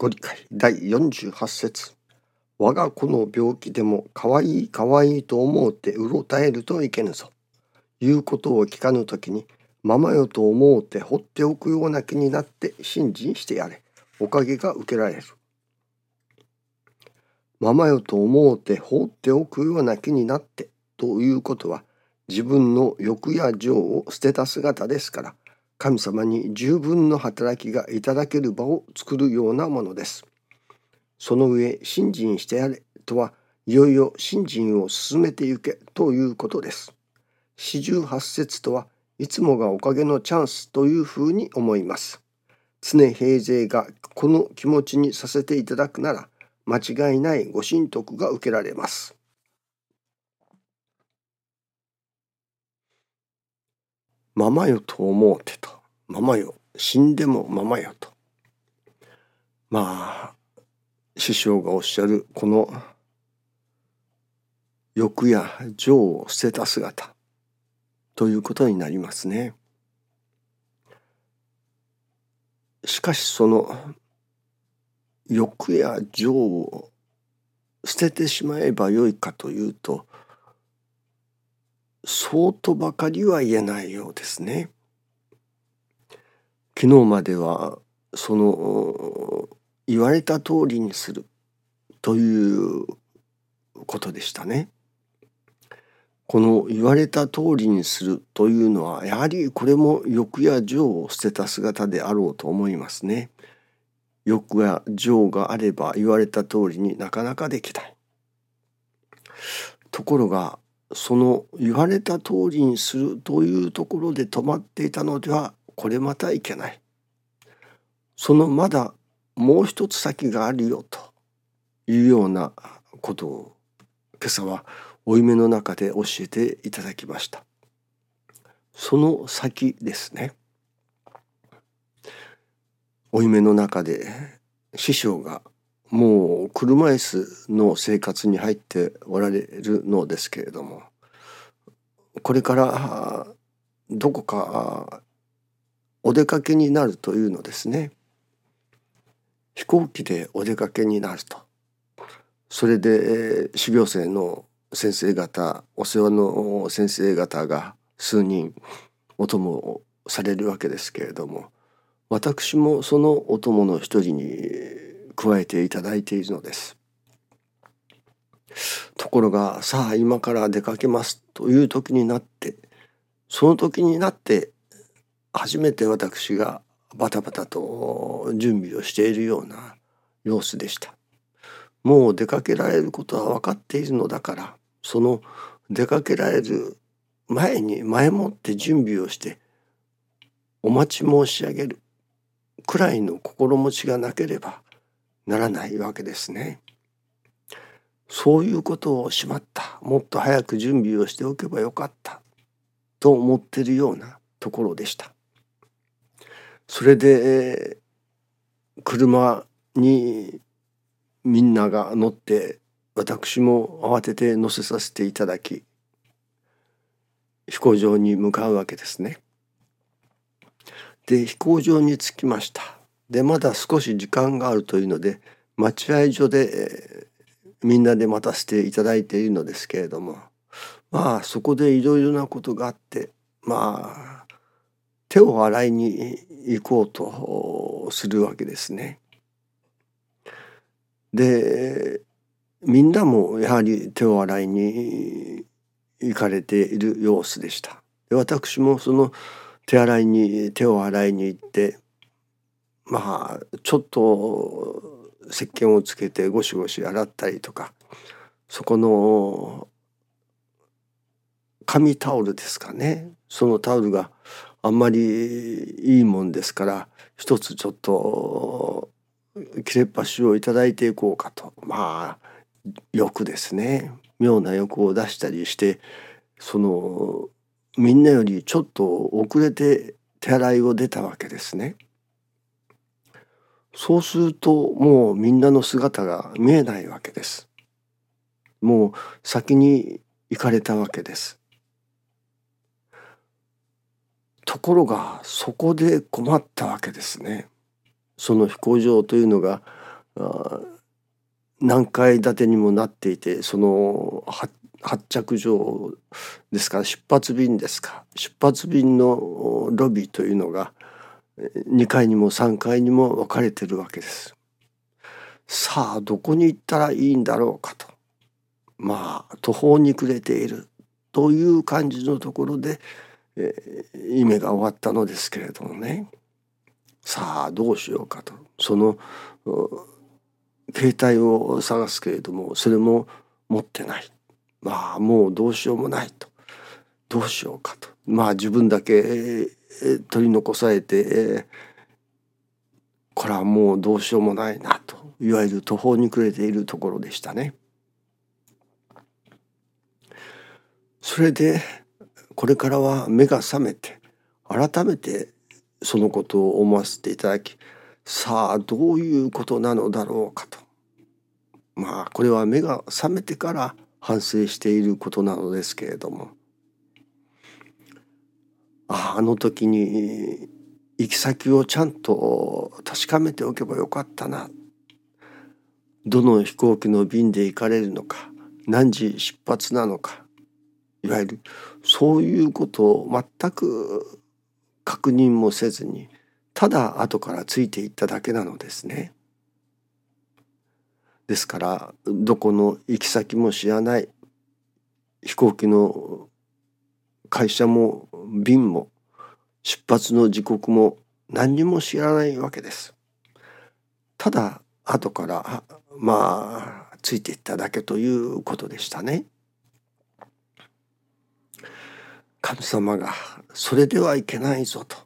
ご理解第48節我が子の病気でもかわいいかわいいと思うてうろたえるといけぬぞ。言うことを聞かぬときにままよと思うて放っておくような気になって信心してやれ。おかげが受けられる。ままよと思うて放っておくような気になってということは自分の欲や情を捨てた姿ですから神様に十分の働きがいただける場を作るようなものです。その上信心してやれとはいよいよ信心を進めてゆけということです。四十八節とはいつもがおかげのチャンスというふうに思います。常平勢がこの気持ちにさせていただくなら間違いないご神徳が受けられます。ままよと思うてと。ままよ。死んでもままよと。まあ、師匠がおっしゃるこの欲や情を捨てた姿ということになりますね。しかしその欲や情を捨ててしまえばよいかというとそうとばかりは言えないようですね。昨日まではその言われた通りにするということでしたね。この言われた通りにするというのはやはりこれも欲や情を捨てた姿であろうと思いますね。欲や情があれば言われた通りになかなかできない。ところがその言われた通りにするというところで止まっていたのではこれまたいけない。そのまだもう一つ先があるよというようなことを今朝は負い目の中で教えていただきました。その先ですね。負い目の中で師匠がもう車椅子の生活に入っておられるのですけれどもこれからどこかお出かけになるというのですね。飛行機でお出かけになると。それで修行生の先生方お世話の先生方が数人お供をされるわけですけれども私もそのお供の一人に加えていただいているのです。ところがさあ今から出かけますという時になってその時になって初めて私がバタバタと準備をしているような様子でした。もう出かけられることは分かっているのだからその出かけられる前に前もって準備をしてお待ち申し上げるくらいの心持ちがなければならないわけですね。そういうことをしまったもっと早く準備をしておけばよかったと思ってるようなところでした。それで車にみんなが乗って私も慌てて乗せさせていただき飛行場に向かうわけですね。で飛行場に着きました。でまだ少し時間があるというので待合所で、みんなで待たせていただいているのですけれどもまあそこでいろいろなことがあってまあ手を洗いに行こうとするわけですね。でみんなもやはり手を洗いに行かれている様子でした。で私もその手洗いに手を洗いに行ってまあちょっと石鹸をつけてゴシゴシ洗ったりとかそこの紙タオルですかね。そのタオルがあんまりいいもんですから一つちょっと切れっ端を頂いていこうかと。まあ欲ですね。妙な欲を出したりしてそのみんなよりちょっと遅れて手洗いを出たわけですね。そうするともうみんなの姿が見えないわけです。もう先に行かれたわけです。ところがそこで困ったわけですね。その飛行場というのが何階建てにもなっていてその発着場ですから出発便ですか出発便のロビーというのが2階にも3階にも分かれてるわけです。さあどこに行ったらいいんだろうかと。まあ途方に暮れているという感じのところで、えー、夢が終わったのですけれどもね。さあどうしようかと。その携帯を探すけれどもそれも持ってない。まあもうどうしようもないと。どうしようかと。まあ自分だけ取り残されてこれはもうどうしようもないなと。いわゆる途方に暮れているところでしたね。それでこれからは目が覚めて改めてそのことを思わせていただきさあどういうことなのだろうかと。まあこれは目が覚めてから反省していることなのですけれども。ああの時に行き先をちゃんと確かめておけばよかったな。どの飛行機の便で行かれるのか。何時出発なのか。いわゆるそういうことを全く確認もせずにただ後からついていっただけなのですね。ですからどこの行き先も知らない飛行機の会社も便も出発の時刻も何にも知らないわけです。ただ後からまあついていっただけということでしたね。神様がそれではいけないぞと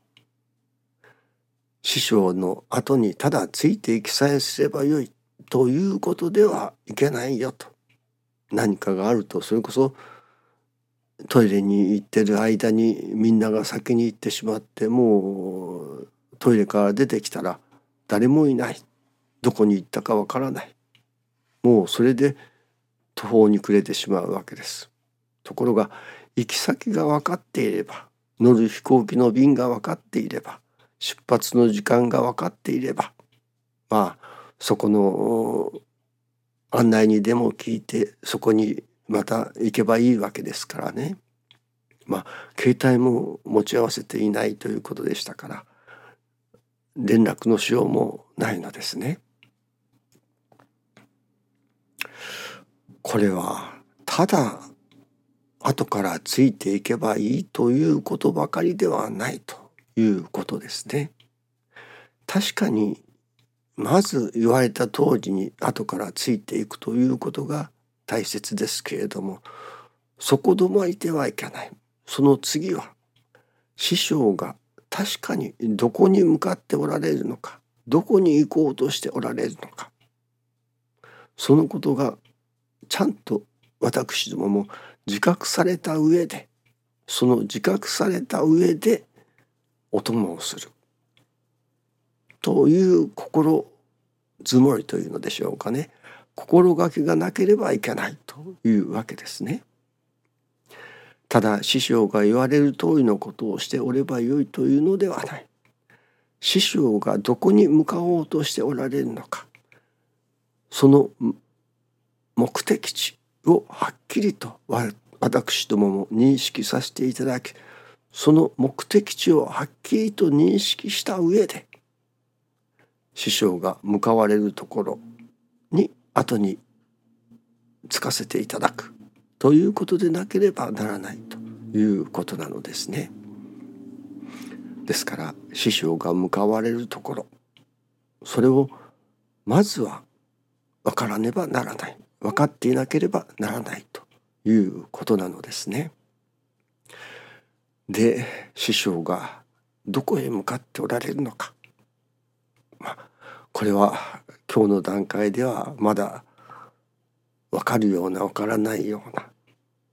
師匠の後にただついていきさえすればよいということではいけないよと何かがあるとそれこそトイレに行ってる間にみんなが先に行ってしまってもうトイレから出てきたら誰もいないどこに行ったかわからないもうそれで途方に暮れてしまうわけです。ところが行き先が分かっていれば乗る飛行機の便が分かっていれば出発の時間が分かっていればまあそこの案内にでも聞いてそこにまた行けばいいわけですからねまあ携帯も持ち合わせていないということでしたから連絡のしようもないのですね。これはただ後からついていけばいいということばかりではないということですね。確かにまず言われた通りに後からついていくということが大切ですけれどもそこ止まりではいけない。その次は師匠が確かにどこに向かっておられるのかどこに行こうとしておられるのか。そのことがちゃんと私どもも自覚された上でその自覚された上でお供をする。という心づもりというのでしょうかね。心がけがなければいけないというわけですね。ただ師匠が言われる通りのことをしておればよいというのではない。師匠がどこに向かおうとしておられるのかその目的地をはっきりと私どもも認識させていただきその目的地をはっきりと認識した上で師匠が向かわれるところに後につかせていただくということでなければならないということなのですね。ですから師匠が向かわれるところそれをまずは分からねばならない分かっていなければならないということなのですね。で師匠がどこへ向かっておられるのかまあ、これは今日の段階ではまだ分かるような分からないような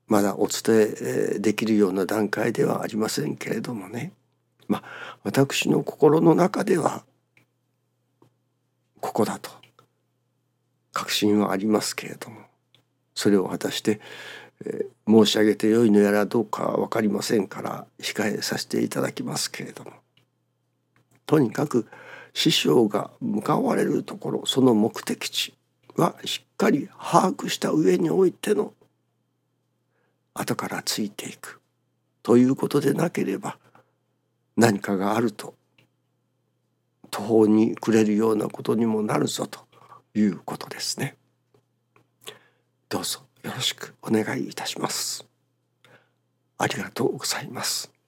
まだお伝えできるような段階ではありませんけれどもね。まあ私の心の中ではここだと確信はありますけれどもそれを果たして、申し上げてよいのやらどうか分かりませんから控えさせていただきますけれども。とにかく師匠が向かわれるところその目的地はしっかり把握した上においての後からついていくということでなければ何かがあると途方に暮れるようなことにもなるぞということですね。どうぞよろしくお願いいたします。ありがとうございます。